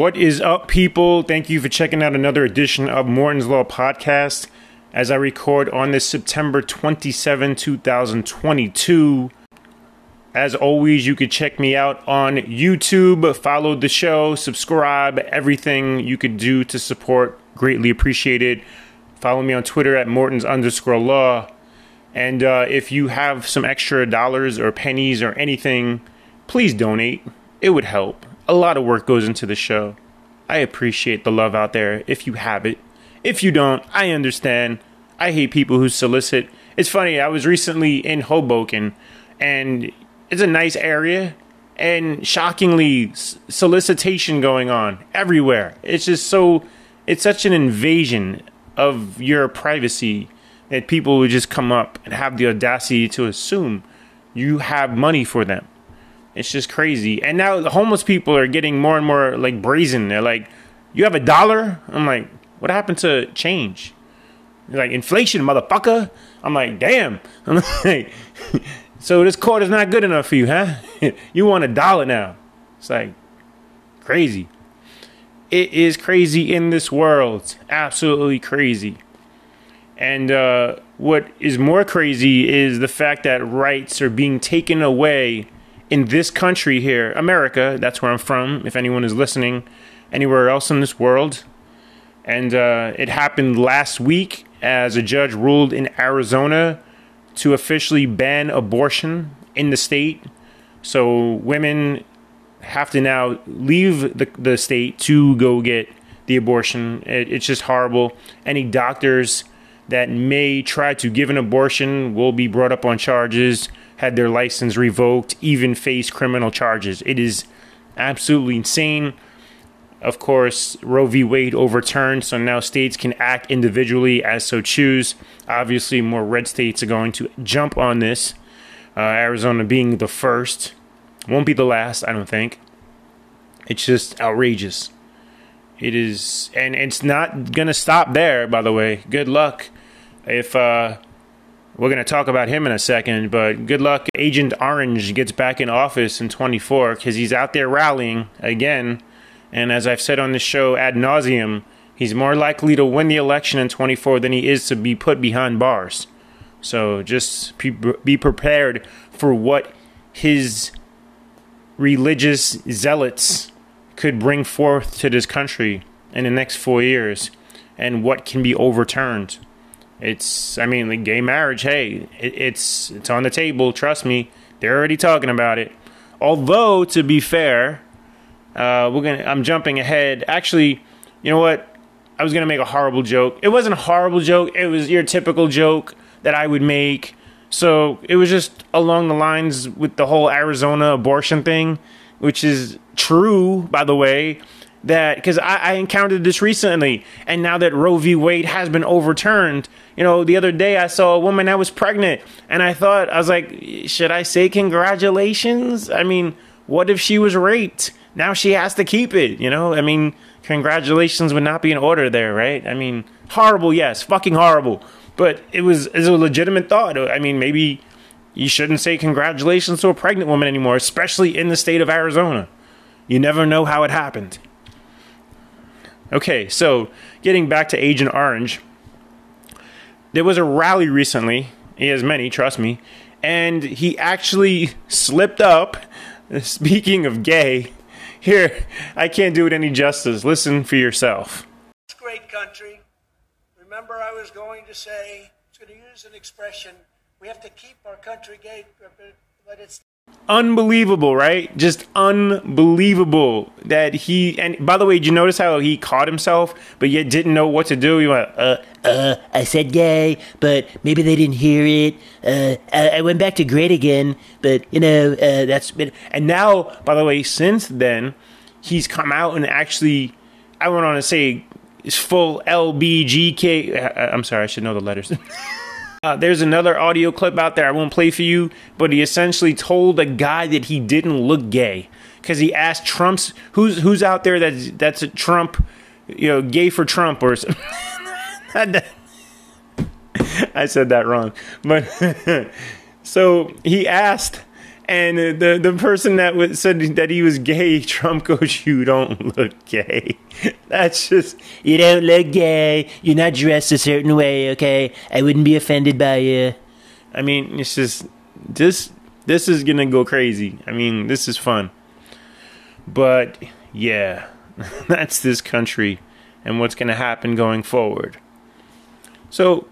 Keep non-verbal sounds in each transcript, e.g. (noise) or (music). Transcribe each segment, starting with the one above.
What is up, people? Thank you for checking out another edition of Morton's Law Podcast as I record on this September 27, 2022. As always, you could check me out on YouTube, follow the show, subscribe, everything you could do to support. Greatly appreciated. Follow me on Twitter at Morton's underscore law. And uh, if you have some extra dollars or pennies or anything, please donate. It would help. A lot of work goes into the show. I appreciate the love out there if you have it. If you don't, I understand. I hate people who solicit. It's funny, I was recently in Hoboken and it's a nice area and shockingly solicitation going on everywhere. It's just so it's such an invasion of your privacy that people would just come up and have the audacity to assume you have money for them. It's just crazy. And now the homeless people are getting more and more like brazen. They're like, "You have a dollar?" I'm like, "What happened to change?" They're like inflation, motherfucker. I'm like, "Damn." (laughs) I'm like, "So this court is not good enough for you, huh? (laughs) you want a dollar now?" It's like crazy. It is crazy in this world. Absolutely crazy. And uh, what is more crazy is the fact that rights are being taken away in this country here, America. That's where I'm from. If anyone is listening anywhere else in this world. And uh, it happened last week as a judge ruled in Arizona to officially ban abortion in the state. So women have to now leave the, the state to go get the abortion. It, it's just horrible. Any doctors that may try to give an abortion will be brought up on charges, had their license revoked, even face criminal charges. It is absolutely insane. Of course, Roe v. Wade overturned, so now states can act individually as so choose. Obviously, more red states are going to jump on this. Uh, Arizona being the first, won't be the last, I don't think. It's just outrageous. It is, and it's not gonna stop there. By the way, good luck if uh, we're going to talk about him in a second, but good luck. Agent Orange gets back in office in 24 because he's out there rallying again. And as I've said on this show ad nauseum, he's more likely to win the election in 24 than he is to be put behind bars. So just be prepared for what his religious zealots could bring forth to this country in the next four years and what can be overturned. It's, I mean, like gay marriage. Hey, it, it's it's on the table. Trust me, they're already talking about it. Although, to be fair, uh, we're gonna. I'm jumping ahead. Actually, you know what? I was gonna make a horrible joke. It wasn't a horrible joke. It was your typical joke that I would make. So it was just along the lines with the whole Arizona abortion thing, which is true, by the way that because I, I, encountered this recently, and now that Roe v. Wade has been overturned, you know, the other day I saw a woman that was pregnant, and I thought I was like, should I say congratulations? I mean, what if she was raped? Now she has to keep it. You know, I mean, congratulations would not be in order there, right? I mean, horrible, yes, fucking horrible, but it was it's a legitimate thought. I mean, maybe you shouldn't say congratulations to a pregnant woman anymore, especially in the state of Arizona. You never know how it happened. Okay, so getting back to Agent Orange, there was a rally recently. He has many, trust me. And he actually slipped up. (laughs) Speaking of gay, here, I can't do it any justice. Listen for yourself. It's great country. Remember, I was going to say, I was going to use an expression, we have to keep our country gay, but it's unbelievable, right? Just unbelievable that he. And by the way, did you notice how he caught himself, but yet didn't know what to do? He went, uh, uh, I said gay, but maybe they didn't hear it. Uh, I, I went back to great again, but you know, uh, that's been. And now, by the way, since then, he's come out and actually, I went on to say, is full LBGK. Uh, I'm sorry, I should know the letters. (laughs) Uh, there's another audio clip out there I won't play for you, but he essentially told a guy that he didn't look gay because he asked Trump's who's who's out there that's that's a Trump, you know, gay for Trump or. (laughs) I said that wrong, but (laughs) so he asked, and uh, the the person that was, said that he was gay, (laughs) Trump goes, "You don't look gay." (laughs) That's just You don't look gay. You're not dressed a certain way, okay? I wouldn't be offended by you. I mean, it's just this this is gonna go crazy. I mean, this is fun. But yeah, (laughs) that's this country and what's gonna happen going forward. So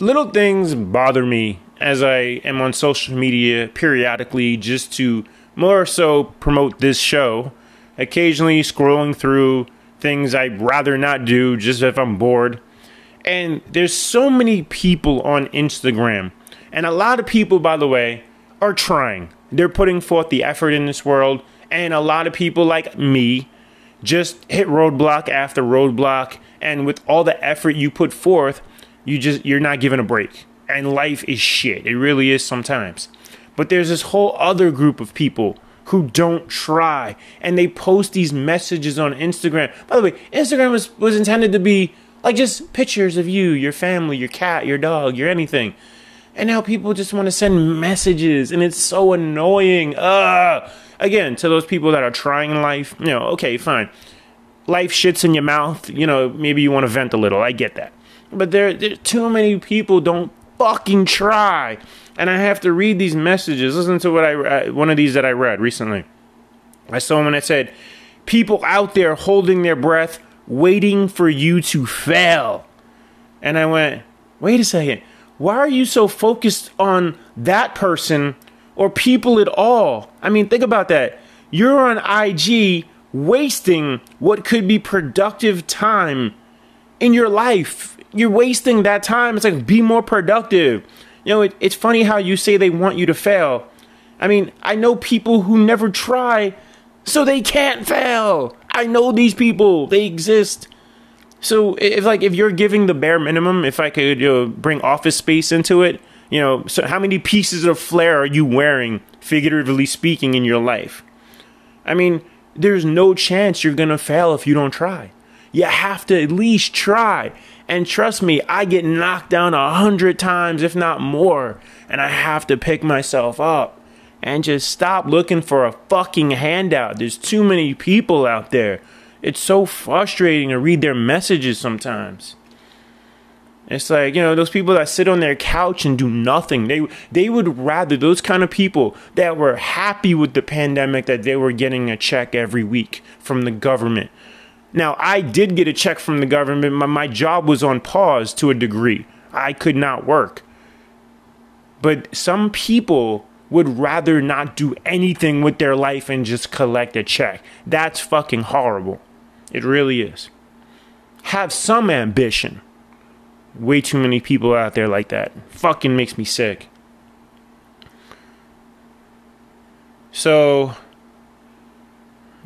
little things bother me as I am on social media periodically just to more so promote this show. Occasionally scrolling through things I'd rather not do just if I'm bored. And there's so many people on Instagram. And a lot of people, by the way, are trying. They're putting forth the effort in this world. And a lot of people like me just hit roadblock after roadblock. And with all the effort you put forth, you just you're not given a break. And life is shit. It really is sometimes. But there's this whole other group of people who don't try and they post these messages on Instagram. By the way, Instagram was, was intended to be like just pictures of you, your family, your cat, your dog, your anything. And now people just want to send messages and it's so annoying. Ugh. Again, to those people that are trying in life, you know, okay, fine. Life shits in your mouth, you know, maybe you want to vent a little. I get that. But there, there too many people don't fucking try. And I have to read these messages. Listen to what I uh, one of these that I read recently. I saw one that said, "People out there holding their breath, waiting for you to fail." And I went, "Wait a second. Why are you so focused on that person or people at all? I mean, think about that. You're on IG wasting what could be productive time in your life. You're wasting that time. It's like be more productive. You know, it, it's funny how you say they want you to fail. I mean, I know people who never try, so they can't fail. I know these people; they exist. So if like if you're giving the bare minimum, if I could you know, bring Office Space into it, you know, so how many pieces of flair are you wearing, figuratively speaking, in your life? I mean, there's no chance you're gonna fail if you don't try. You have to at least try. And trust me, I get knocked down a hundred times, if not more, and I have to pick myself up and just stop looking for a fucking handout. There's too many people out there. It's so frustrating to read their messages sometimes. It's like, you know, those people that sit on their couch and do nothing. They they would rather those kind of people that were happy with the pandemic that they were getting a check every week from the government now, I did get a check from the government. My, my job was on pause to a degree. I could not work. But some people would rather not do anything with their life and just collect a check. That's fucking horrible. It really is. Have some ambition. Way too many people out there like that. Fucking makes me sick. So,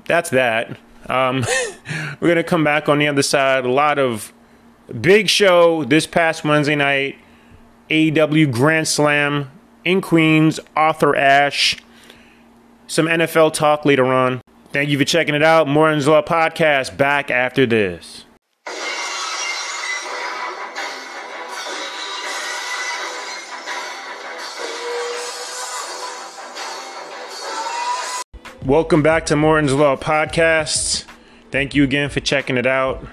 that's that. Um, (laughs) we're going to come back on the other side. A lot of big show this past Wednesday night. AEW Grand Slam in Queens, Arthur Ashe. Some NFL talk later on. Thank you for checking it out. Morton's Law Podcast back after this. Welcome back to Morton's Law Podcasts. Thank you again for checking it out.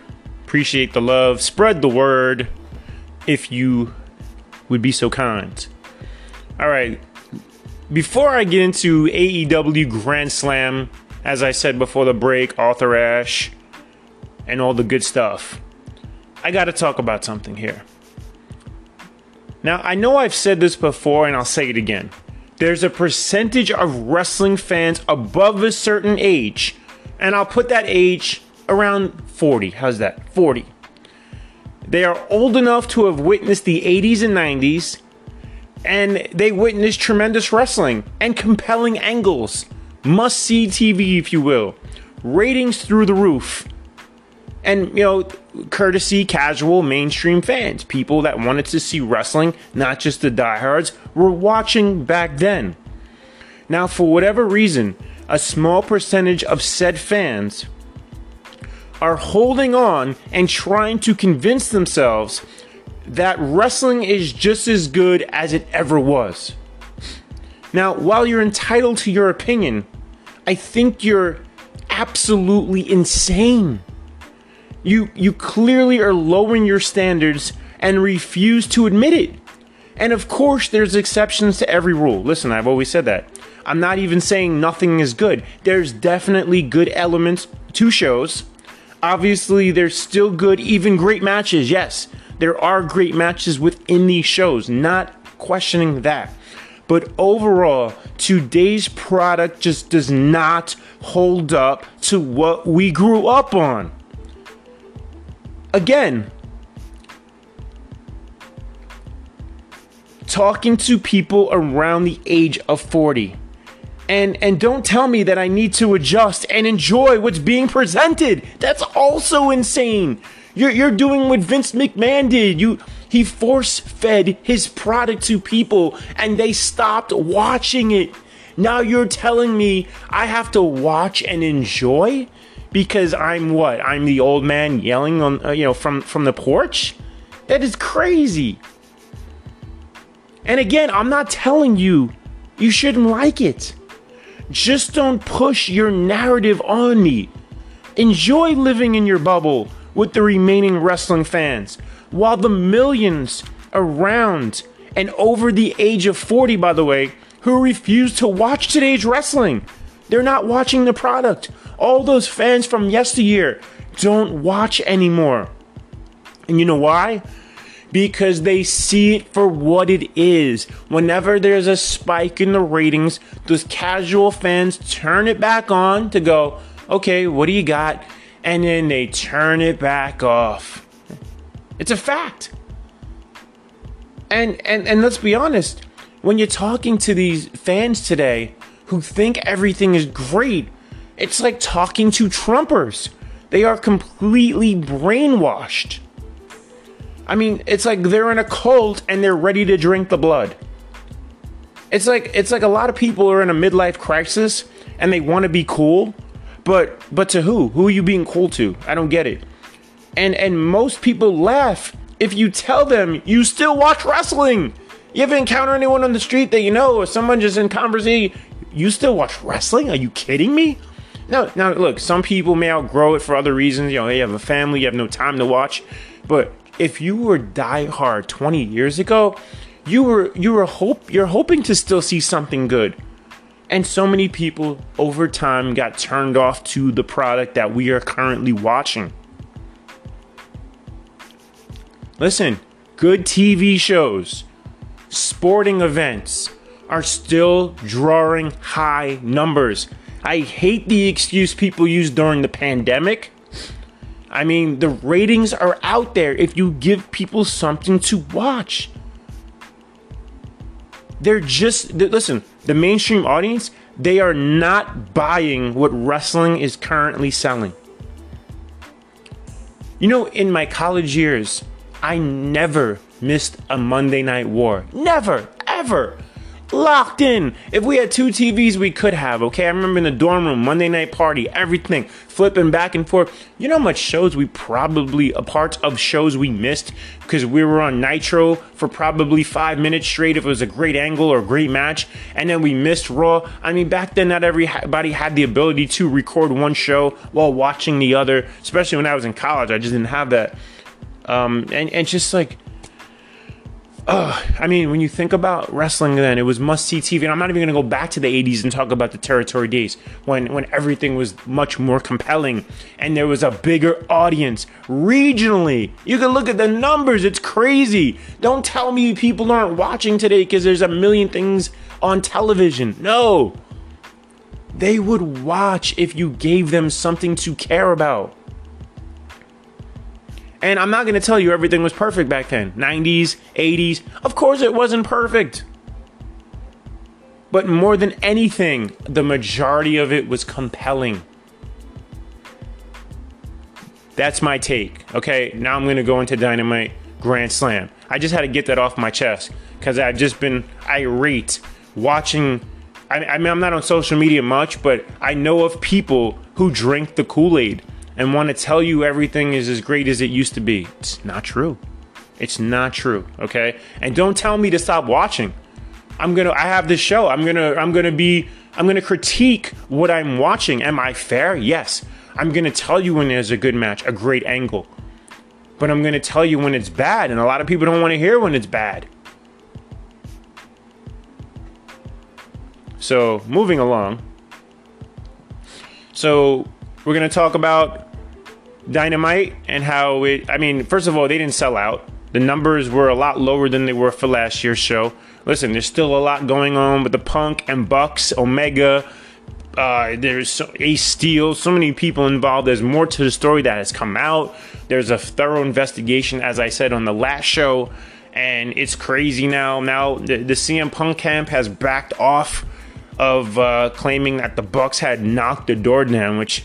Appreciate the love. Spread the word if you would be so kind. All right. Before I get into AEW Grand Slam, as I said before the break, Arthur Ashe, and all the good stuff, I got to talk about something here. Now, I know I've said this before and I'll say it again there's a percentage of wrestling fans above a certain age, and I'll put that age around 40. How's that? 40. They are old enough to have witnessed the 80s and 90s, and they witnessed tremendous wrestling and compelling angles. Must see TV, if you will. Ratings through the roof. And, you know, courtesy casual mainstream fans, people that wanted to see wrestling, not just the diehards, were watching back then. Now, for whatever reason, a small percentage of said fans are holding on and trying to convince themselves that wrestling is just as good as it ever was. Now, while you're entitled to your opinion, I think you're absolutely insane. You you clearly are lowering your standards and refuse to admit it. And of course, there's exceptions to every rule. Listen, I've always said that. I'm not even saying nothing is good. There's definitely good elements to shows. Obviously, there's still good, even great matches. Yes, there are great matches within these shows. Not questioning that. But overall, today's product just does not hold up to what we grew up on. Again, talking to people around the age of 40. And and don't tell me that I need to adjust and enjoy what's being presented. That's also insane. You're you're doing what Vince McMahon did. You he force fed his product to people and they stopped watching it. Now you're telling me I have to watch and enjoy because I'm what? I'm the old man yelling on uh, you know from from the porch? That is crazy. And again, I'm not telling you you shouldn't like it. Just don't push your narrative on me. Enjoy living in your bubble with the remaining wrestling fans, while the millions around and over the age of 40, by the way, who refuse to watch today's wrestling. They're not watching the product. All those fans from yesteryear don't watch anymore. And you know why? Because they see it for what it is. Whenever there's a spike in the ratings, those casual fans turn it back on to go, okay, what do you got? And then they turn it back off. It's a fact. And and and let's be honest, when you're talking to these fans today who think everything is great, it's like talking to Trumpers. They are completely brainwashed. I mean, it's like they're in a cult and they're ready to drink the blood. It's like it's like a lot of people are in a midlife crisis and they want to be cool, but but to who? Who are you being cool to? I don't get it. And and most people laugh if you tell them you still watch wrestling. You ever encounter anyone on the street that you know or someone just in conversation, you still watch wrestling? Are you kidding me? No, now look, some people may outgrow it for other reasons. You know, they have a family, you have no time to watch. But if you were die hard 20 years ago, you were you were hope you're hoping to still see something good. And so many people over time got turned off to the product that we are currently watching. Listen, good TV shows, sporting events are still drawing high numbers. I hate the excuse people use during the pandemic I mean, the ratings are out there if you give people something to watch. They're just, they're, listen, the mainstream audience, they are not buying what wrestling is currently selling. You know, in my college years, I never missed a Monday Night War. Never, ever locked in. If we had two TVs, we could have, okay? I remember in the dorm room, Monday night party, everything, flipping back and forth. You know how much shows we probably, a part of shows we missed because we were on Nitro for probably five minutes straight if it was a great angle or a great match, and then we missed Raw. I mean, back then, not everybody had the ability to record one show while watching the other, especially when I was in college. I just didn't have that. Um, and, and just like, I mean, when you think about wrestling, then it was must see TV. And I'm not even going to go back to the 80s and talk about the territory days when, when everything was much more compelling and there was a bigger audience regionally. You can look at the numbers, it's crazy. Don't tell me people aren't watching today because there's a million things on television. No. They would watch if you gave them something to care about. And I'm not going to tell you everything was perfect back then 90s, 80s. Of course, it wasn't perfect. But more than anything, the majority of it was compelling. That's my take. Okay, now I'm going to go into Dynamite Grand Slam. I just had to get that off my chest because I've just been irate watching. I, I mean, I'm not on social media much, but I know of people who drink the Kool Aid and want to tell you everything is as great as it used to be. It's not true. It's not true, okay? And don't tell me to stop watching. I'm gonna I have this show. I'm gonna I'm gonna be I'm gonna critique what I'm watching. Am I fair? Yes. I'm gonna tell you when there's a good match, a great angle. But I'm gonna tell you when it's bad, and a lot of people don't want to hear when it's bad. So moving along. So we're gonna talk about Dynamite and how it. I mean, first of all, they didn't sell out. The numbers were a lot lower than they were for last year's show. Listen, there's still a lot going on with the Punk and Bucks, Omega. Uh, there's Ace Steel, so many people involved. There's more to the story that has come out. There's a thorough investigation, as I said on the last show, and it's crazy now. Now the, the CM Punk camp has backed off of uh, claiming that the Bucks had knocked the door down, which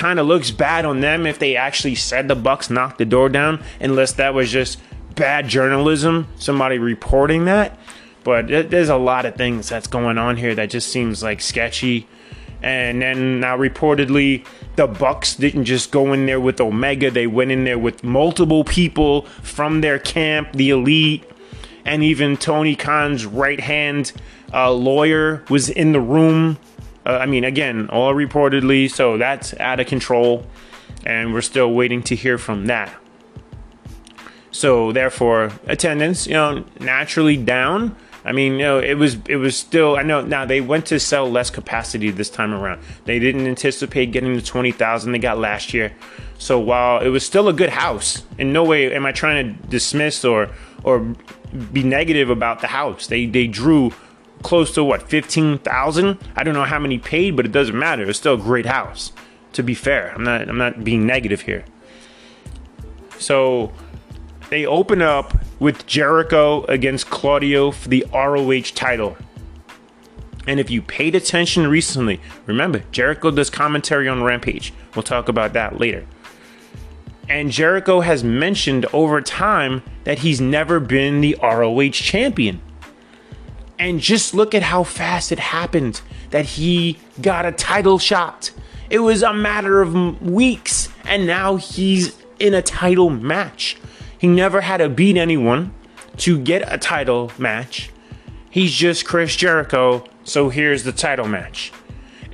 kind of looks bad on them if they actually said the Bucks knocked the door down, unless that was just bad journalism, somebody reporting that. But there's a lot of things that's going on here that just seems like sketchy. And then now reportedly the Bucks didn't just go in there with Omega, they went in there with multiple people from their camp, the elite, and even Tony Khan's right hand uh, lawyer was in the room uh, I mean, again, all reportedly, so that's out of control, and we're still waiting to hear from that. So therefore, attendance, you know, naturally down. I mean, you know, it was it was still. I know now they went to sell less capacity this time around. They didn't anticipate getting the twenty thousand they got last year. So while it was still a good house, in no way am I trying to dismiss or or be negative about the house. They they drew close to what 15,000. I don't know how many paid, but it doesn't matter. It's still a great house. To be fair, I'm not I'm not being negative here. So they open up with Jericho against Claudio for the ROH title. And if you paid attention recently, remember Jericho does commentary on Rampage. We'll talk about that later. And Jericho has mentioned over time that he's never been the ROH champion. And just look at how fast it happened that he got a title shot. It was a matter of weeks, and now he's in a title match. He never had to beat anyone to get a title match. He's just Chris Jericho, so here's the title match.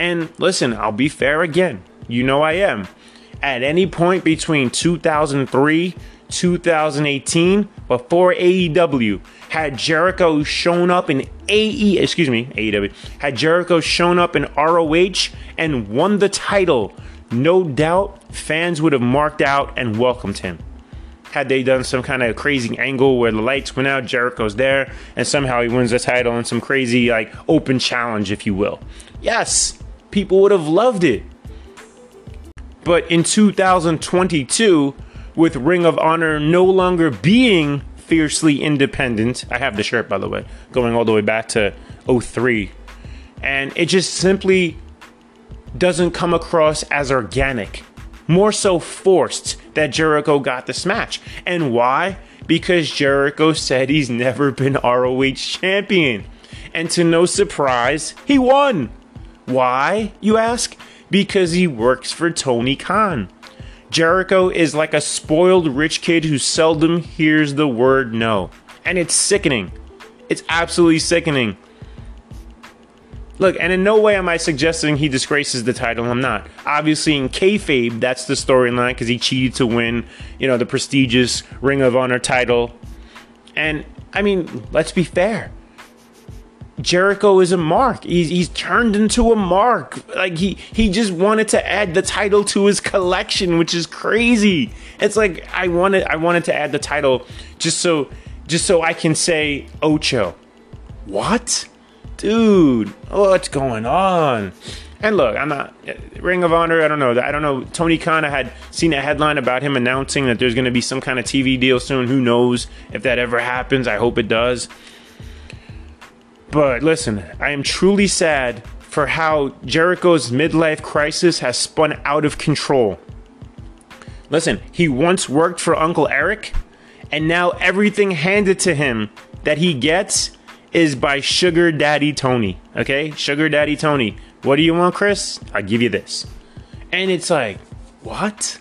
And listen, I'll be fair again. You know I am. At any point between 2003 2018 before AEW had Jericho shown up in AE excuse me AEW had Jericho shown up in ROH and won the title. No doubt fans would have marked out and welcomed him. Had they done some kind of crazy angle where the lights went out Jericho's there and somehow he wins the title in some crazy like open challenge if you will. Yes people would have loved it. But in 2022 with Ring of Honor no longer being fiercely independent. I have the shirt, by the way, going all the way back to 03. And it just simply doesn't come across as organic. More so forced that Jericho got this match. And why? Because Jericho said he's never been (laughs) ROH champion. And to no surprise, he won. Why, you ask? Because he works for Tony Khan. Jericho is like a spoiled rich kid who seldom hears the word no. And it's sickening. It's absolutely sickening. Look, and in no way am I suggesting he disgraces the title. I'm not. Obviously, in kayfabe, that's the storyline because he cheated to win, you know, the prestigious Ring of Honor title. And I mean, let's be fair. Jericho is a mark. He's, he's turned into a mark. Like he he just wanted to add the title to his collection, which is crazy. It's like I wanted I wanted to add the title just so just so I can say Ocho. What? Dude, what's going on? And look, I'm not Ring of Honor. I don't know. I don't know. Tony Khan. I had seen a headline about him announcing that there's going to be some kind of TV deal soon. Who knows if that ever happens? I hope it does. But listen, I am truly sad for how Jericho's midlife crisis has spun out of control. Listen, he once worked for Uncle Eric, and now everything handed to him that he gets is by Sugar Daddy Tony. Okay? Sugar Daddy Tony. What do you want, Chris? I'll give you this. And it's like, what?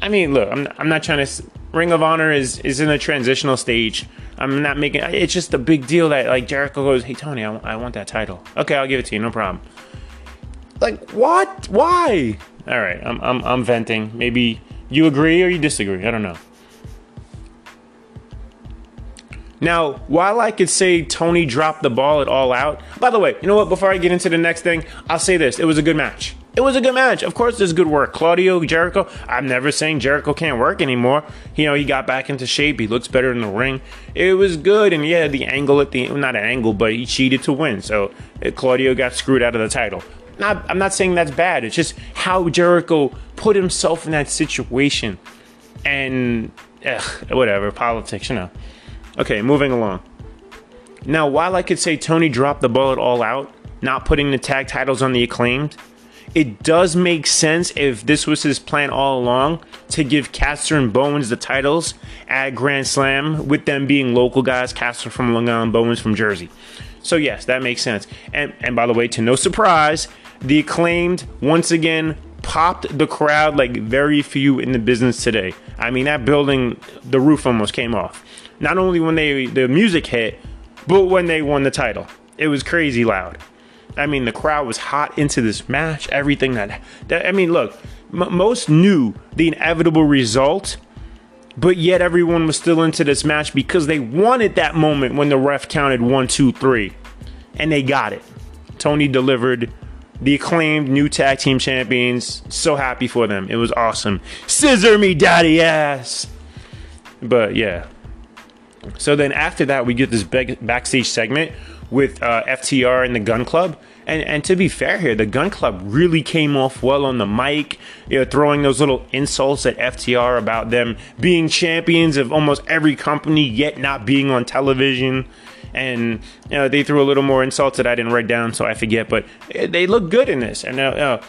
I mean, look, I'm, I'm not trying to. Ring of Honor is, is in a transitional stage I'm not making. It's just a big deal that like Jericho goes, "Hey Tony, I, I want that title." Okay, I'll give it to you, no problem. Like what? Why? All right, I'm I'm I'm venting. Maybe you agree or you disagree. I don't know. Now, while I could say Tony dropped the ball at all out, by the way, you know what? Before I get into the next thing, I'll say this: it was a good match. It was a good match. Of course, there's good work. Claudio Jericho. I'm never saying Jericho can't work anymore. You know, he got back into shape. He looks better in the ring. It was good, and yeah, the angle at the not an angle, but he cheated to win. So uh, Claudio got screwed out of the title. Not, I'm not saying that's bad. It's just how Jericho put himself in that situation, and ugh, whatever politics, you know. Okay, moving along. Now, while I could say Tony dropped the ball at all out, not putting the tag titles on the acclaimed it does make sense if this was his plan all along to give Caster and Bowens the titles at Grand Slam, with them being local guys, Caster from Long Island, Bowens from Jersey. So yes, that makes sense. And and by the way, to no surprise, the acclaimed once again popped the crowd like very few in the business today. I mean, that building, the roof almost came off. Not only when they the music hit, but when they won the title. It was crazy loud. I mean, the crowd was hot into this match. Everything that, that I mean, look, m- most knew the inevitable result, but yet everyone was still into this match because they wanted that moment when the ref counted one, two, three, and they got it. Tony delivered. The acclaimed new tag team champions. So happy for them. It was awesome. Scissor me, daddy ass. But yeah. So then after that, we get this backstage segment with uh, FTR and the Gunn Club. And, and to be fair here, the Gunn Club really came off well on the mic, you know, throwing those little insults at FTR about them being champions of almost every company, yet not being on television. And you know, they threw a little more insults that I didn't write down, so I forget. But they look good in this, and uh, uh,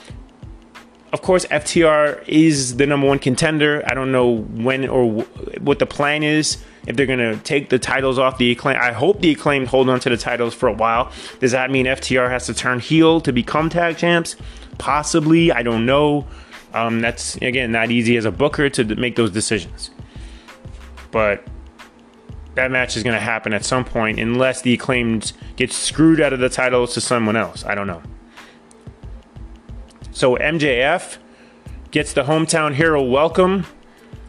of course, FTR is the number one contender. I don't know when or w- what the plan is. If they're going to take the titles off the acclaim, I hope the acclaimed hold on to the titles for a while. Does that mean FTR has to turn heel to become tag champs? Possibly. I don't know. Um, that's again not easy as a booker to make those decisions. But that match is going to happen at some point, unless the acclaimed get screwed out of the titles to someone else. I don't know. So MJF gets the hometown hero welcome.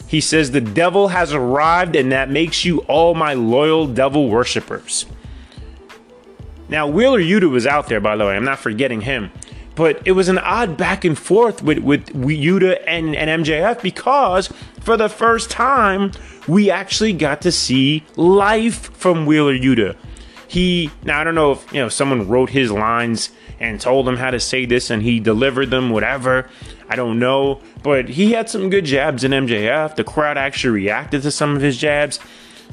He says, The devil has arrived, and that makes you all my loyal devil worshippers. Now, Wheeler Yuta was out there, by the way. I'm not forgetting him. But it was an odd back and forth with, with Yuta and, and MJF because for the first time, we actually got to see life from Wheeler Yuta. He, now I don't know if, you know, someone wrote his lines and told him how to say this and he delivered them, whatever. I don't know. But he had some good jabs in MJF. The crowd actually reacted to some of his jabs.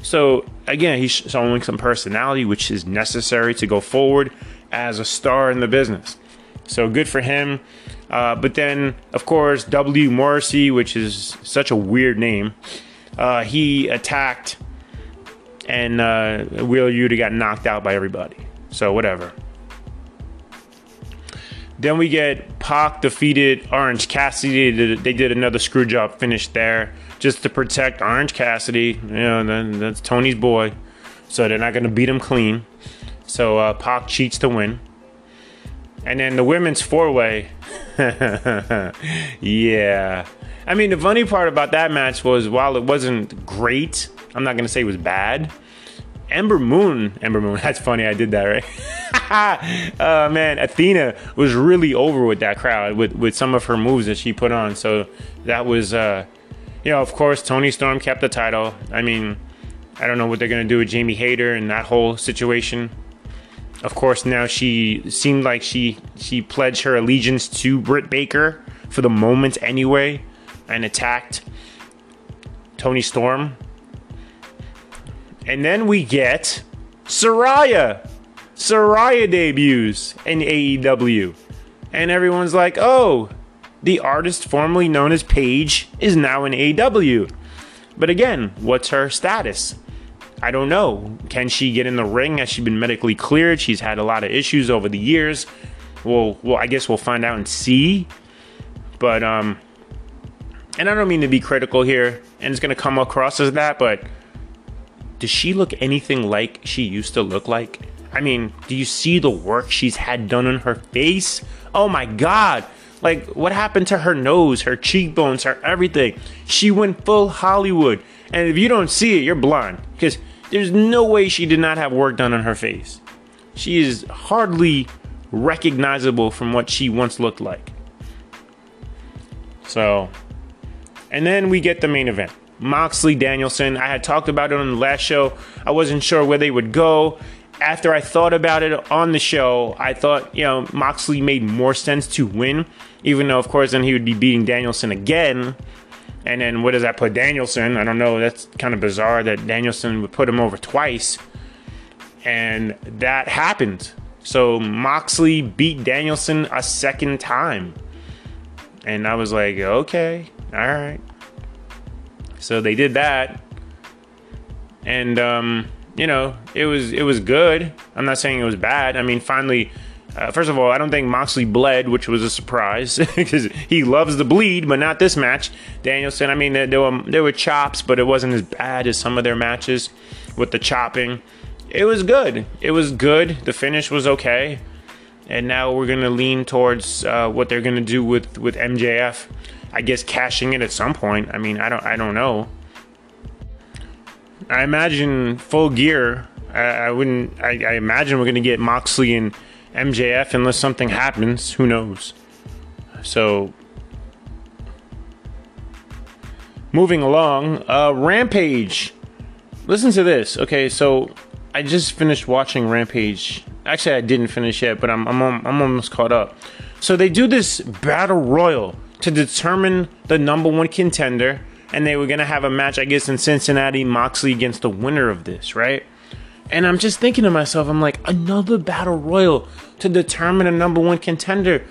So again, he's showing some personality, which is necessary to go forward as a star in the business. So good for him. Uh, but then, of course, W. Morrissey, which is such a weird name, uh, he attacked and uh, Wheeler Yuta got knocked out by everybody. So whatever. Then we get Pac defeated Orange Cassidy. They did, another screw job finish there just to protect Orange Cassidy. You know, then that's Tony's boy. So they're not going to beat him clean. So uh, Pac cheats to win. And then the women's four way. (laughs) yeah. I mean, the funny part about that match was while it wasn't great, I'm not going to say it was bad. Ember Moon, Ember Moon, (laughs) that's funny, I did that, right? (laughs) uh, man, Athena was really over with that crowd with, with some of her moves that she put on. So that was, uh, you know, of course, Toni Storm kept the title. I mean, I don't know what they're going to do with Jamie Hayter and that whole situation. Of course, now she seemed like she she pledged her allegiance to Britt Baker for the moment anyway, and attacked Toni Storm. And then we get Saraya. Saraya debuts in AEW. And everyone's like, oh, the artist formerly known as Paige is now in AEW. But again, what's her status? I don't know. Can she get in the ring? Has she been medically cleared? She's had a lot of issues over the years. Well, well, I guess we'll find out and see. But um, and I don't mean to be critical here, and it's gonna come across as that, but does she look anything like she used to look like? I mean, do you see the work she's had done on her face? Oh my god. Like, what happened to her nose, her cheekbones, her everything? She went full Hollywood. And if you don't see it, you're blind. Because there's no way she did not have work done on her face. She is hardly recognizable from what she once looked like. So, and then we get the main event. Moxley Danielson. I had talked about it on the last show. I wasn't sure where they would go. After I thought about it on the show, I thought, you know, Moxley made more sense to win, even though, of course, then he would be beating Danielson again. And then what does that put Danielson? I don't know. That's kind of bizarre that Danielson would put him over twice. And that happened. So Moxley beat Danielson a second time. And I was like, okay, all right. So they did that. And um, you know, it was it was good. I'm not saying it was bad. I mean, finally uh, first of all, I don't think Moxley bled, which was a surprise (laughs) because he loves the bleed, but not this match. Danielson, I mean, there, there, were there were chops, but it wasn't as bad as some of their matches with the chopping. It was good. It was good. The finish was okay, and now we're gonna lean towards uh, what they're gonna do with with MJF. I guess cashing it at some point. I mean, I don't I don't know. I imagine full gear. I, I wouldn't. I, I imagine we're gonna get Moxley and MJF unless something happens. Who knows? So, moving along, uh, Rampage. Listen to this. Okay, so I just finished watching Rampage. Actually, I didn't finish yet, but I'm I'm I'm almost caught up. So they do this battle royal to determine the number one contender, and they were gonna have a match, I guess, in Cincinnati, Moxley against the winner of this, right? And I'm just thinking to myself, I'm like, another battle royal to determine a number one contender.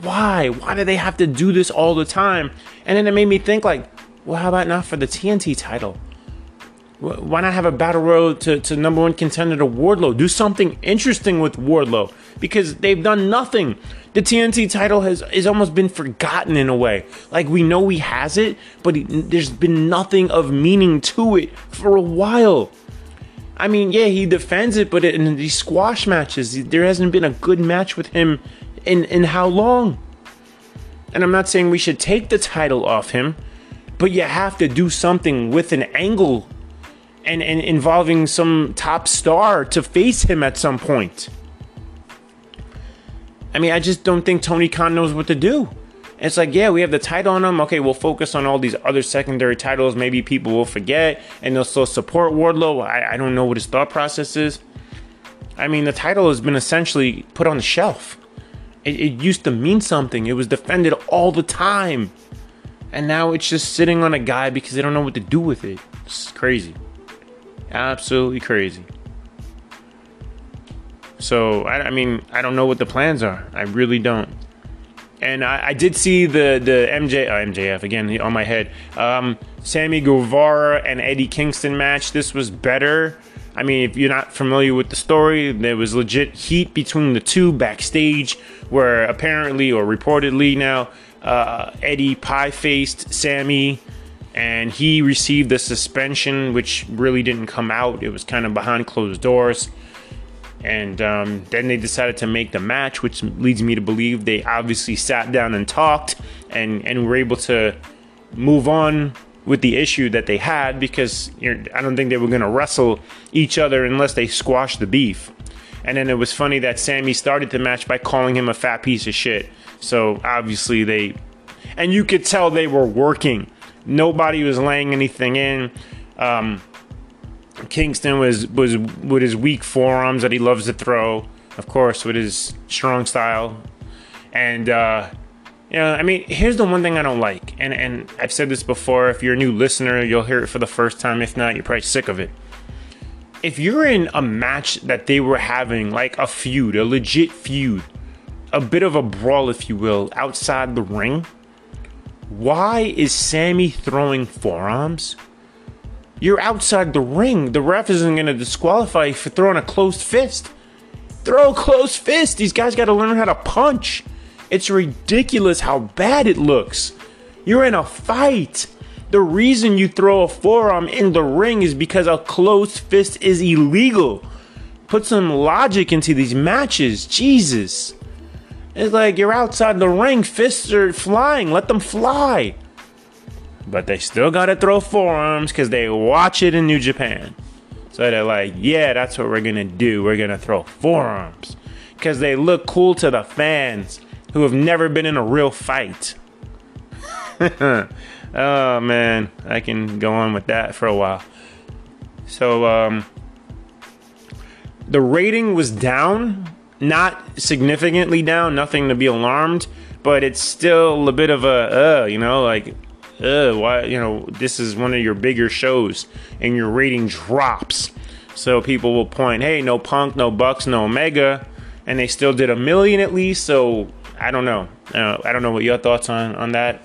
Why? Why do they have to do this all the time? And then it made me think, like, well, how about not for the TNT title? Why not have a battle royal to, to number one contender to Wardlow? Do something interesting with Wardlow because they've done nothing. The TNT title has, has almost been forgotten in a way. Like we know he has it, but he, there's been nothing of meaning to it for a while. I mean, yeah, he defends it, but in these squash matches, there hasn't been a good match with him in in how long? And I'm not saying we should take the title off him, but you have to do something with an angle and, and involving some top star to face him at some point. I mean, I just don't think Tony Khan knows what to do. It's like, yeah, we have the title on them. Okay, we'll focus on all these other secondary titles. Maybe people will forget and they'll still support Wardlow. I, I don't know what his thought process is. I mean, the title has been essentially put on the shelf. It, it used to mean something, it was defended all the time. And now it's just sitting on a guy because they don't know what to do with it. It's crazy. Absolutely crazy. So, I, I mean, I don't know what the plans are. I really don't and I, I, did see the the MJ uh, MJF again on my head. Um, Sammy Guevara and Eddie Kingston match. This was better. I mean, if you're not familiar with the story, there was legit heat between the two backstage, where apparently or reportedly now uh, Eddie pie faced Sammy, and he received the suspension, which really didn't come out. It was kind of behind closed doors. And um, then they decided to make the match, which leads me to believe they obviously sat down and talked and, and were able to move on with the issue that they had because I don't think they were going to wrestle each other unless they squashed the beef. And then it was funny that Sammy started the match by calling him a fat piece of shit. So obviously they, and you could tell they were working. Nobody was laying anything in. Um, Kingston was was with his weak forearms that he loves to throw, of course, with his strong style, and uh, you know, I mean, here's the one thing I don't like, and and I've said this before. If you're a new listener, you'll hear it for the first time. If not, you're probably sick of it. If you're in a match that they were having, like a feud, a legit feud, a bit of a brawl, if you will, outside the ring, why is Sammy throwing forearms? You're outside the ring. The ref isn't going to disqualify you for throwing a closed fist. Throw a closed fist. These guys got to learn how to punch. It's ridiculous how bad it looks. You're in a fight. The reason you throw a forearm in the ring is because a closed fist is illegal. Put some logic into these matches. Jesus. It's like you're outside the ring, fists are flying, let them fly. But they still gotta throw forearms because they watch it in New Japan. So they're like, yeah, that's what we're gonna do. We're gonna throw forearms. Because they look cool to the fans who have never been in a real fight. (laughs) oh man, I can go on with that for a while. So um the rating was down, not significantly down, nothing to be alarmed, but it's still a bit of a uh, you know, like uh, why you know, this is one of your bigger shows and your rating drops. So people will point, hey, no punk, no bucks, no omega, and they still did a million at least. So I don't know. Uh, I don't know what your thoughts on on that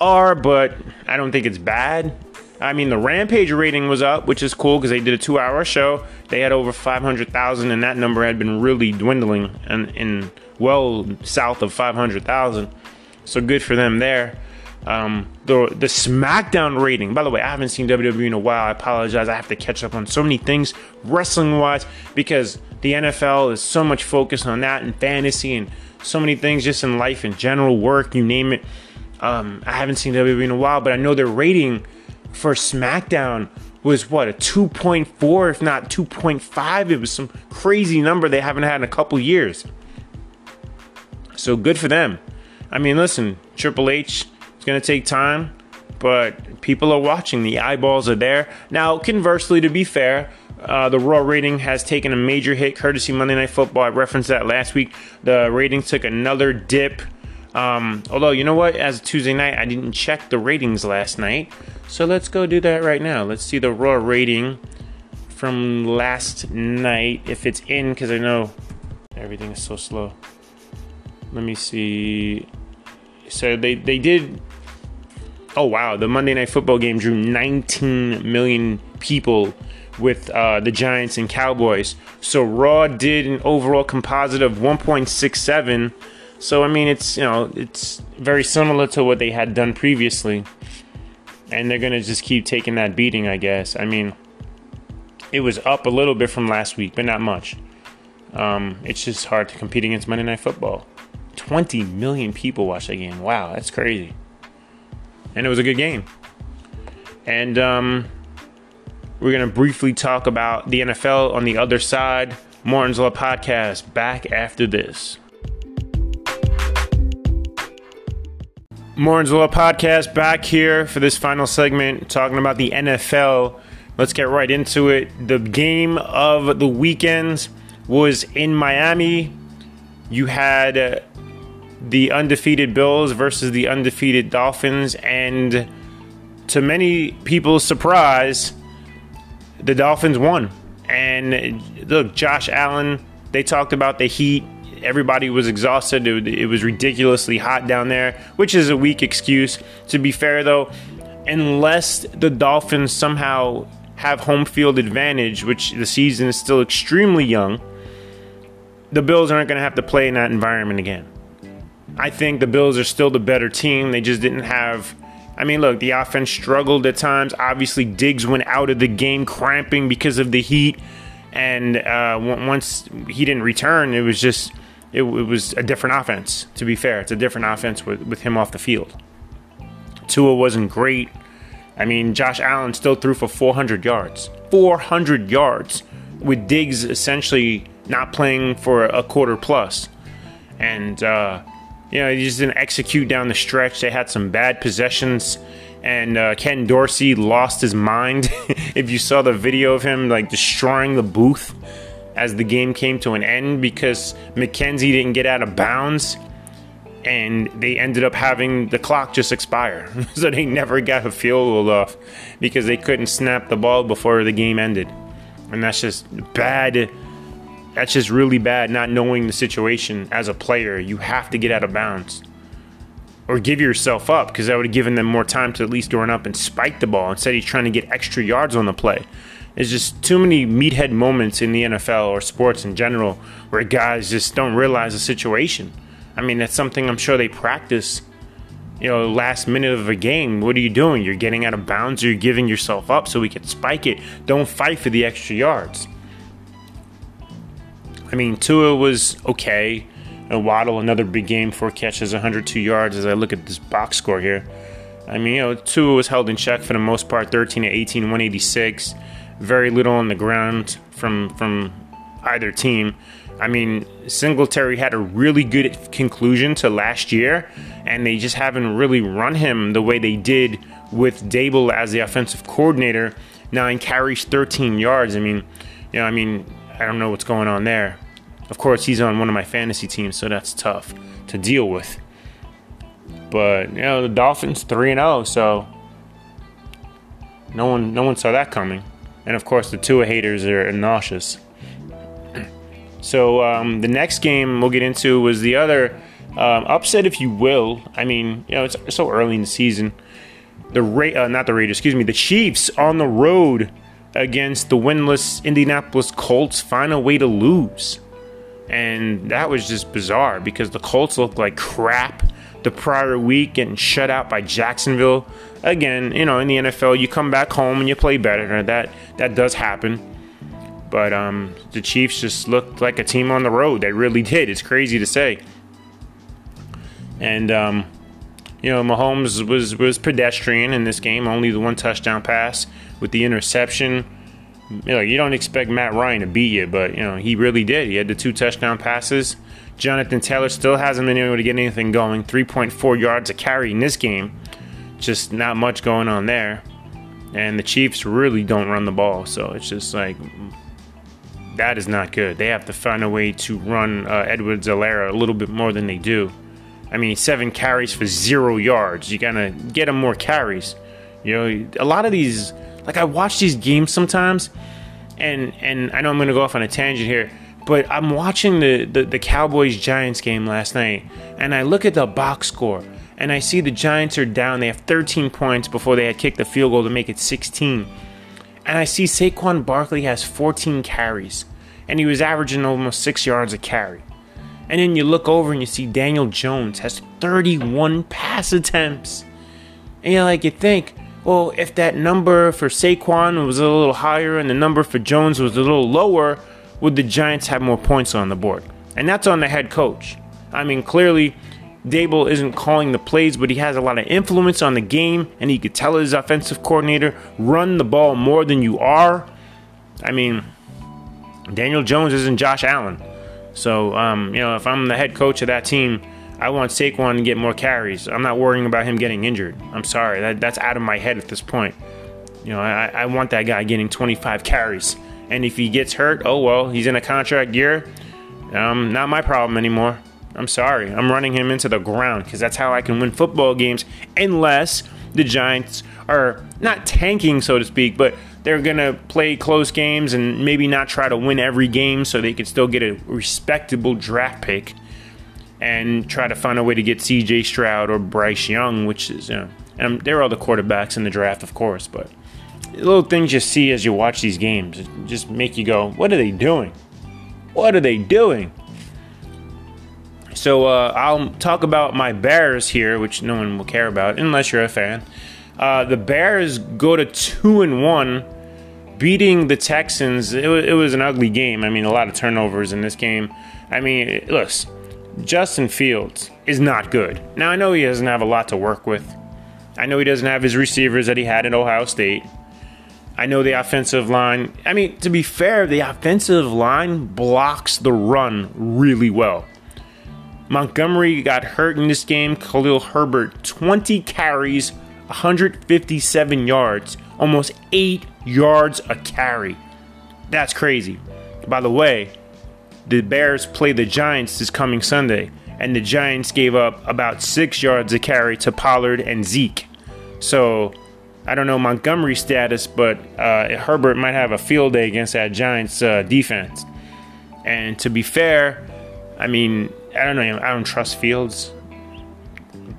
are, but I don't think it's bad. I mean, the Rampage rating was up, which is cool because they did a two-hour show. They had over 500,000, and that number had been really dwindling and in well south of 500,000. So good for them there. Um, the the SmackDown rating. By the way, I haven't seen WWE in a while. I apologize. I have to catch up on so many things wrestling wise because the NFL is so much focused on that and fantasy and so many things just in life in general, work, you name it. Um, I haven't seen WWE in a while, but I know their rating for SmackDown was what a 2.4, if not 2.5. It was some crazy number they haven't had in a couple years. So good for them. I mean, listen, Triple H is going to take time, but people are watching. The eyeballs are there. Now, conversely, to be fair, uh, the Raw rating has taken a major hit courtesy Monday Night Football. I referenced that last week. The ratings took another dip. Um, although, you know what? As Tuesday night, I didn't check the ratings last night. So let's go do that right now. Let's see the Raw rating from last night. If it's in, because I know everything is so slow. Let me see. So they, they did. Oh, wow. The Monday Night Football game drew 19 million people with uh, the Giants and Cowboys. So Raw did an overall composite of 1.67 so I mean, it's you know, it's very similar to what they had done previously, and they're gonna just keep taking that beating, I guess. I mean, it was up a little bit from last week, but not much. Um, it's just hard to compete against Monday Night Football. 20 million people watched that game. Wow, that's crazy. And it was a good game. And um, we're going to briefly talk about the NFL on the other side. Morton's Law Podcast back after this. Morton's Law Podcast back here for this final segment talking about the NFL. Let's get right into it. The game of the weekend was in Miami. You had uh, the undefeated Bills versus the undefeated Dolphins, and to many people's surprise, the Dolphins won. And look, Josh Allen, they talked about the Heat everybody was exhausted. It, it, was ridiculously hot down there, which is a weak excuse. To be fair, though, unless the Dolphins somehow have home field advantage, which the season is still extremely young, the Bills aren't going to have to play in that environment again. I think the Bills are still the better team. They just didn't have. I mean, look, the offense struggled at times. Obviously, Diggs went out of the game cramping because of the heat. And uh, once he didn't return, it was just it, it, was a different offense. To be fair, it's a different offense with, with him off the field. Tua wasn't great. I mean, Josh Allen still threw for 400 yards. 400 yards with Diggs essentially not playing for a quarter plus. And, uh, you know, he just didn't execute down the stretch. They had some bad possessions. And uh, Ken Dorsey lost his mind. (laughs) if you saw the video of him, like, destroying the booth as the game came to an end because McKenzie didn't get out of bounds and they ended up having the clock just expire. (laughs) so they never got a field goal off because they couldn't snap the ball before the game ended. And that's just bad. That's just really bad not knowing the situation as a player. You have to get out of bounds or give yourself up because that would have given them more time to at least run up and spike the ball. Instead, he's trying to get extra yards on the play. There's just too many meathead moments in the NFL or sports in general where guys just don't realize the situation. I mean, that's something I'm sure they practice you know, last minute of a game. What are you doing? You're getting out of bounds you're giving yourself up so we can spike it. Don't fight for the extra yards. I mean, Tua was okay. And Waddle, another big game, four catches, 102 yards as I look at this box score here. I mean, you know, Tua was held in check for the most part, 13 to 18, 186. Very little on the ground from from either team. I mean, Singletary had a really good conclusion to last year, and they just haven't really run him the way they did with Daboll as the offensive coordinator. Nine carries, 13 yards. I mean, you know, I mean, I don't know what's going on there. Of course, he's on one of my fantasy teams, so that's tough to deal with. But you know, the Dolphins three and zero, so no one no one saw that coming. And of course, the Tua haters are nauseous. So um, the next game we'll get into was the other um, upset, if you will. I mean, you know, it's, so early in the season. The Ra- uh, not the Raiders, excuse me, the Chiefs on the road against the winless Indianapolis Colts find a way to lose. And that was just bizarre because the Colts looked like crap the prior week getting shut out by Jacksonville. Again, you know, in the NFL, you come back home and you play better. That that does happen. But um, the Chiefs just looked like a team on the road. They really did. It's crazy to say. And um, you know, Mahomes was was pedestrian in this game. Only the one touchdown pass with the interception. You know, you don't expect Matt Ryan to beat you, but you know he really did. He had the two touchdown passes. Jonathan Taylor still hasn't been able to get anything going. 3.4 yards a carry in this game. Just not much going on there. And the Chiefs really don't run the ball, so it's just like that is not good. They have to find a way to run uh, Edwards-Helaire a little bit more than they do. I mean, seven carries for zero yards. You gotta get them more carries. You know, a lot of these, like I watch these games sometimes, and and I know I'm gonna go off on a tangent here, but I'm watching the the, the Cowboys Giants game last night, and I look at the box score, and I see the Giants are down. They have 13 points before they had kicked the field goal to make it 16 and I see Saquon Barkley has 14 carries, and he was averaging almost six yards a carry. And then you look over and you see Daniel Jones has 31 pass attempts. And you're like, you think, well, if that number for Saquon was a little higher and the number for Jones was a little lower, would the Giants have more points on the board? And that's on the head coach. I mean, clearly, Daboll isn't calling the plays, but he has a lot of influence on the game, and he could tell his offensive coordinator, run the ball more than you are. I mean, Daniel Jones isn't Josh Allen. So, um, you know, if I'm the head coach of that team, I want Saquon to get more carries. I'm not worrying about him getting injured. I'm sorry. That, that's out of my head at this point. You know, I, I want that guy getting 25 carries. And if he gets hurt, oh well, he's in a contract year. Um, not my problem anymore. I'm sorry. I'm running him into the ground because that's how I can win football games unless the Giants are not tanking, so to speak, but they're going to play close games and maybe not try to win every game so they could still get a respectable draft pick and try to find a way to get CJ Stroud or Bryce Young, which is, you know, and they're all the quarterbacks in the draft, of course, but little things you see as you watch these games just make you go, what are they doing? What are they doing? So uh, I'll talk about my Bears here, which no one will care about unless you're a fan. Uh, the Bears go to two and one, beating the Texans. It was, it was an ugly game. I mean, a lot of turnovers in this game. I mean, look, Justin Fields is not good. Now I know he doesn't have a lot to work with. I know he doesn't have his receivers that he had at Ohio State. I know the offensive line. I mean, to be fair, the offensive line blocks the run really well. Montgomery got hurt in this game. Khalil Herbert, 20 carries, 157 yards, almost 8 yards a carry. That's crazy. By the way, the Bears play the Giants this coming Sunday, and the Giants gave up about 6 yards a carry to Pollard and Zeke. So, I don't know Montgomery's status, but uh, Herbert might have a field day against that Giants uh, defense. And to be fair, I mean, I don't know. I don't trust Fields,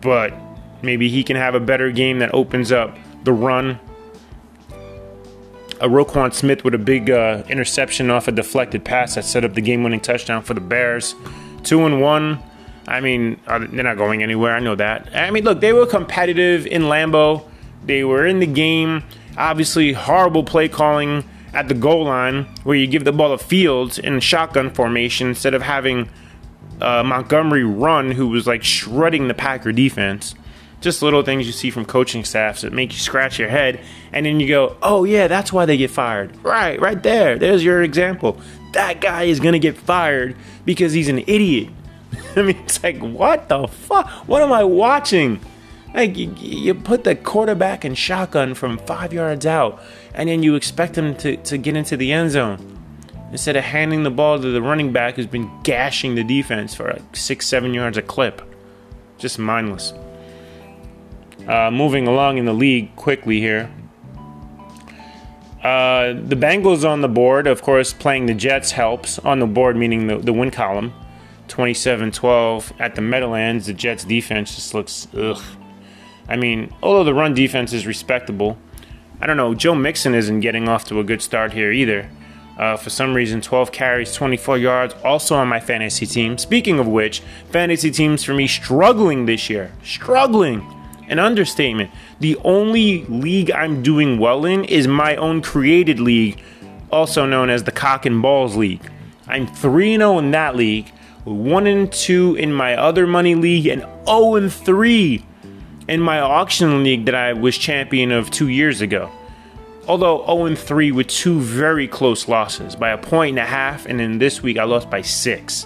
but maybe he can have a better game that opens up the run. A Roquan Smith with a big uh, interception off a deflected pass that set up the game-winning touchdown for the Bears. Two and one. I mean, they're not going anywhere. I know that. I mean, look, they were competitive in Lambeau. They were in the game. Obviously, horrible play calling at the goal line where you give the ball to Fields in shotgun formation instead of having uh, Montgomery run, who was like shredding the Packer defense. Just little things you see from coaching staffs that make you scratch your head, and then you go, "Oh yeah, that's why they get fired." Right, right there. There's your example. That guy is gonna get fired because he's an idiot. (laughs) I mean, it's like, what the fuck? What am I watching? Like, you, you put the quarterback in shotgun from five yards out, and then you expect him to, to get into the end zone instead of handing the ball to the running back who's been gashing the defense for like six, seven yards a clip. Just mindless. Uh, moving along in the league quickly here. Uh, the Bengals on the board, of course, playing the Jets helps. On the board, meaning the, the win column. 27 12 at the Meadowlands. The Jets defense just looks ugh. I mean, although the run defense is respectable, I don't know. Joe Mixon isn't getting off to a good start here either. Uh, for some reason, 12 carries, 24 yards, also on my fantasy team. Speaking of which, fantasy teams for me struggling this year. Struggling. An understatement. The only league I'm doing well in is my own created league, also known as the Cock and Balls League. I'm 3 0 in that league, 1 2 in my other money league, and 0 and 3 in my auction league that I was champion of two years ago although 0 3 with two very close losses by a point and a half, and then this week I lost by six.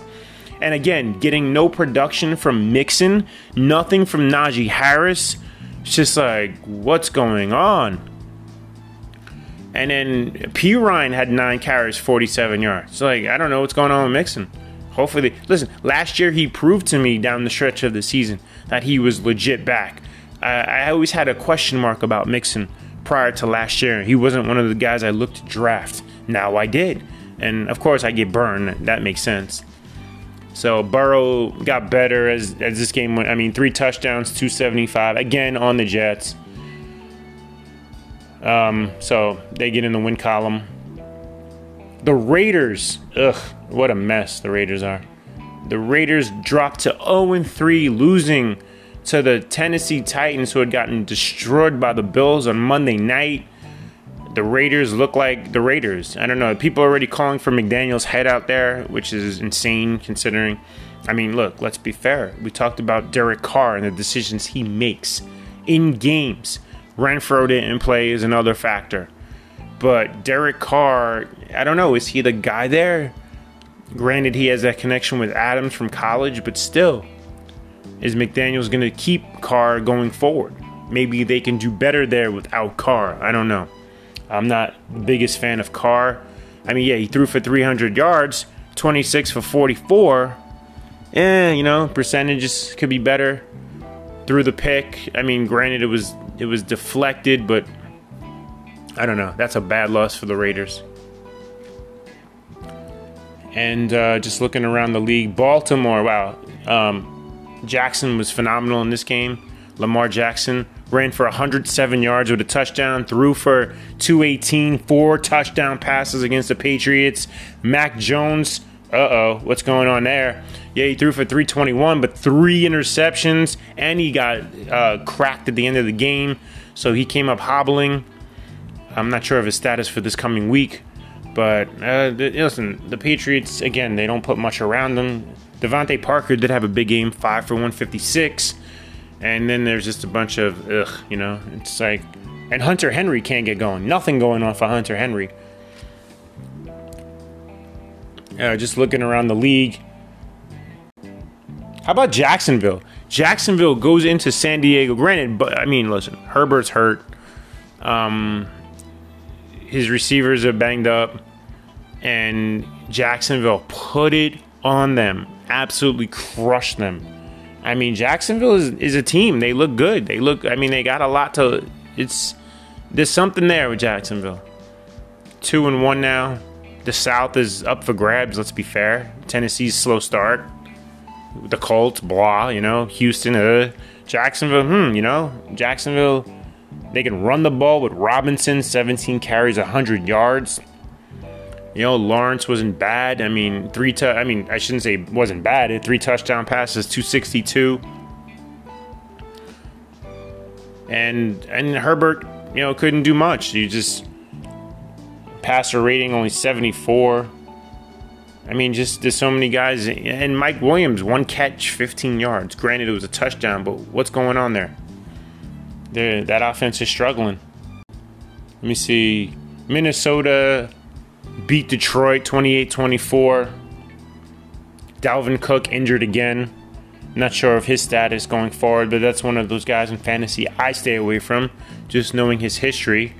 And again, getting no production from Mixon, nothing from Najee Harris. It's just like, what's going on? And then P. Ryan had nine carries, 47 yards. So like, I don't know what's going on with Mixon. Hopefully, listen. Last year he proved to me down the stretch of the season that he was legit back. Uh, I always had a question mark about Mixon prior to last year. He wasn't one of the guys I looked to draft. Now I did. And of course, I get burned. That makes sense. So Burrow got better as, as this game went. I mean, three touchdowns, 275. Again, on the Jets. Um, so they get in the win column. The Raiders, ugh, what a mess the Raiders are. The Raiders dropped to 0 3, losing to the Tennessee Titans, who had gotten destroyed by the Bills on Monday night. The Raiders look like the Raiders. I don't know. People are already calling for McDaniel's head out there, which is insane considering. I mean, look, let's be fair. We talked about Derek Carr and the decisions he makes in games. Renfrow didn't play is another factor. But Derek Carr, I don't know, is he the guy there? Granted, he has that connection with Adams from college, but still, is McDaniel's going to keep Carr going forward? Maybe they can do better there without Carr. I don't know. I'm not the biggest fan of Carr. I mean, yeah, he threw for 300 yards, 26 for 44. Eh, you know, percentages could be better. Threw the pick. I mean, granted, it was it was deflected, but I don't know. That's a bad loss for the Raiders. And uh, just looking around the league, Baltimore. Wow, um, Jackson was phenomenal in this game. Lamar Jackson ran for 107 yards with a touchdown, threw for 218, four touchdown passes against the Patriots. Mac Jones, uh oh, what's going on there? Yeah, he threw for 321, but three interceptions, and he got uh, cracked at the end of the game, so he came up hobbling. I'm not sure of his status for this coming week, but uh, listen, the Patriots, again, they don't put much around them. DeVante Parker did have a big game, five for 156. And then there's just a bunch of, ugh, you know, it's like, and Hunter Henry can't get going. Nothing going on for Hunter Henry. Uh, just looking around the league. How about Jacksonville? Jacksonville goes into San Diego. Granted, but I mean, listen, Herbert's hurt. Um, his receivers are banged up, and Jacksonville put it on them absolutely crushed them. I mean, Jacksonville is, is a team. They look good. They look. I mean, they got a lot to. It's there's something there with Jacksonville. Two and one now. The South is up for grabs. Let's be fair. Tennessee's slow start. The Colts, blah. You know, Houston, uh, Jacksonville. Hmm. You know, Jacksonville. They can run the ball with Robinson, 17 carries, 100 yards. You know, Lawrence wasn't bad. I mean, three. I mean, I shouldn't say wasn't bad. Three touchdown passes, 262. And and Herbert, you know, couldn't do much. You just passer rating only 74. I mean, just there's so many guys. And Mike Williams, one catch, 15 yards. Granted, it was a touchdown, but what's going on there? They're, that offense is struggling. Let me see. Minnesota beat Detroit 28 24. Dalvin Cook injured again. Not sure of his status going forward, but that's one of those guys in fantasy I stay away from, just knowing his history.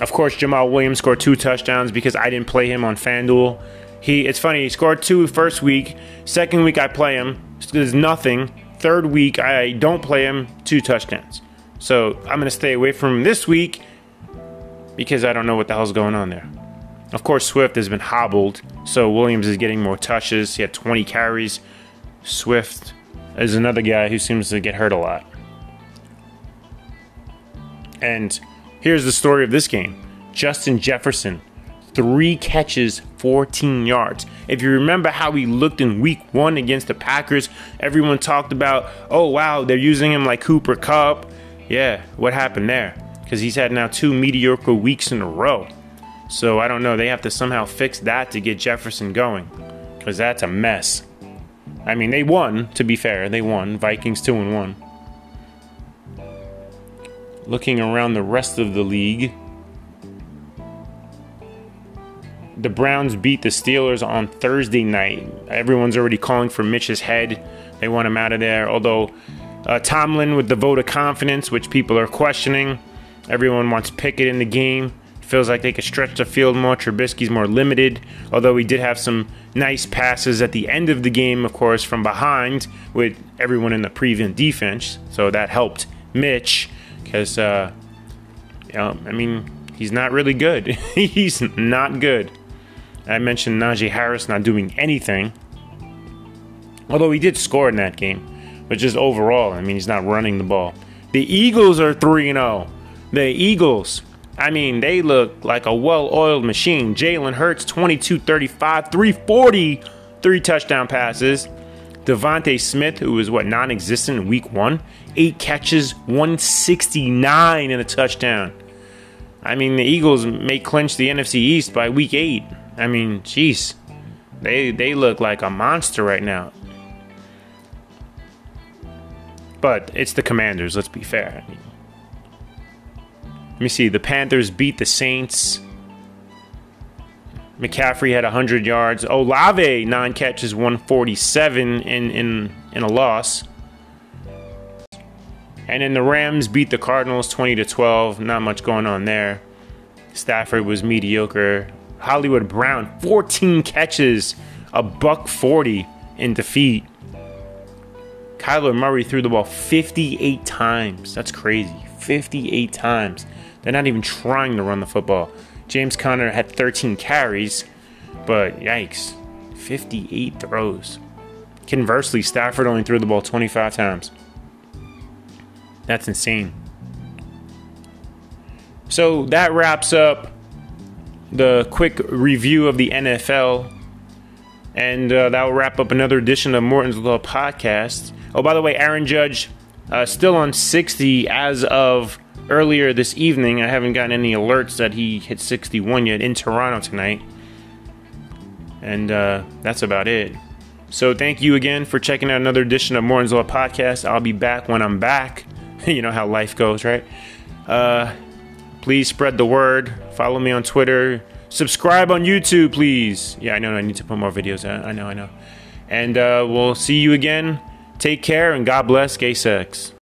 Of course, Jamaal Williams scored two touchdowns because I didn't play him on FanDuel. He, it's funny, he scored two first week. Second week I play him, there's nothing. Third week I don't play him, two touchdowns. So I'm gonna stay away from him this week because I don't know what the hell's going on there. Of course, Swift has been hobbled, so Williams is getting more touches. He had 20 carries. Swift is another guy who seems to get hurt a lot. And here's the story of this game Justin Jefferson, three catches, 14 yards. If you remember how he looked in week one against the Packers, everyone talked about, oh wow, they're using him like Cooper Kupp. Yeah, what happened there? Because he's had now two mediocre weeks in a row. So I don't know. They have to somehow fix that to get Jefferson going, because that's a mess. I mean, they won. To be fair, they won. Vikings two and one. Looking around the rest of the league, the Browns beat the Steelers on Thursday night. Everyone's already calling for Mitch's head. They want him out of there. Although uh, Tomlin with the vote of confidence, which people are questioning, everyone wants Pickett in the game. Feels like they could stretch the field more. Trubisky's more limited, although he did have some nice passes at the end of the game, of course, from behind with everyone in the prevent defense. So that helped Mitch because, uh, you know, I mean, he's not really good. (laughs) he's not good. I mentioned Najee Harris not doing anything, although he did score in that game, but just overall, I mean, he's not running the ball. The Eagles are 3 0. The Eagles I mean, they look like a well oiled machine. Jalen Hurts, 22 35, 340, three touchdown passes. DeVonta Smith, who was what, non existent in week one, eight catches, 169 and a touchdown. I mean, the Eagles may clinch the NFC East by week eight. I mean, jeez. They, they look like a monster right now. But it's the Commanders, let's be fair. I mean, let me see. The Panthers beat the Saints. McCaffrey had 100 yards. Olave, nine catches, 147 in, in, in a loss. And then the Rams beat the Cardinals 20 to 12. Not much going on there. Stafford was mediocre. Hollywood Brown, 14 catches, a buck 40 in defeat. Kyler Murray threw the ball 58 times. That's crazy. 58 times. They're not even trying to run the football. James Conner had 13 carries, but yikes, 58 throws. Conversely, Stafford only threw the ball 25 times. That's insane. So that wraps up the quick review of the NFL. And uh, that will wrap up another edition of Morton's Law Podcast. Oh, by the way, Aaron Judge uh, still on 60 as of earlier this evening. I haven't gotten any alerts that he hit 61 yet in Toronto tonight. And uh, that's about it. So thank you again for checking out another edition of Morton's Law Podcast. I'll be back when I'm back. (laughs) you know how life goes, right? Uh, please spread the word. Follow me on Twitter. Subscribe on YouTube, please. Yeah, I know I need to put more videos out. I know, I know. And uh, we'll see you again. Take care and God bless gay sex.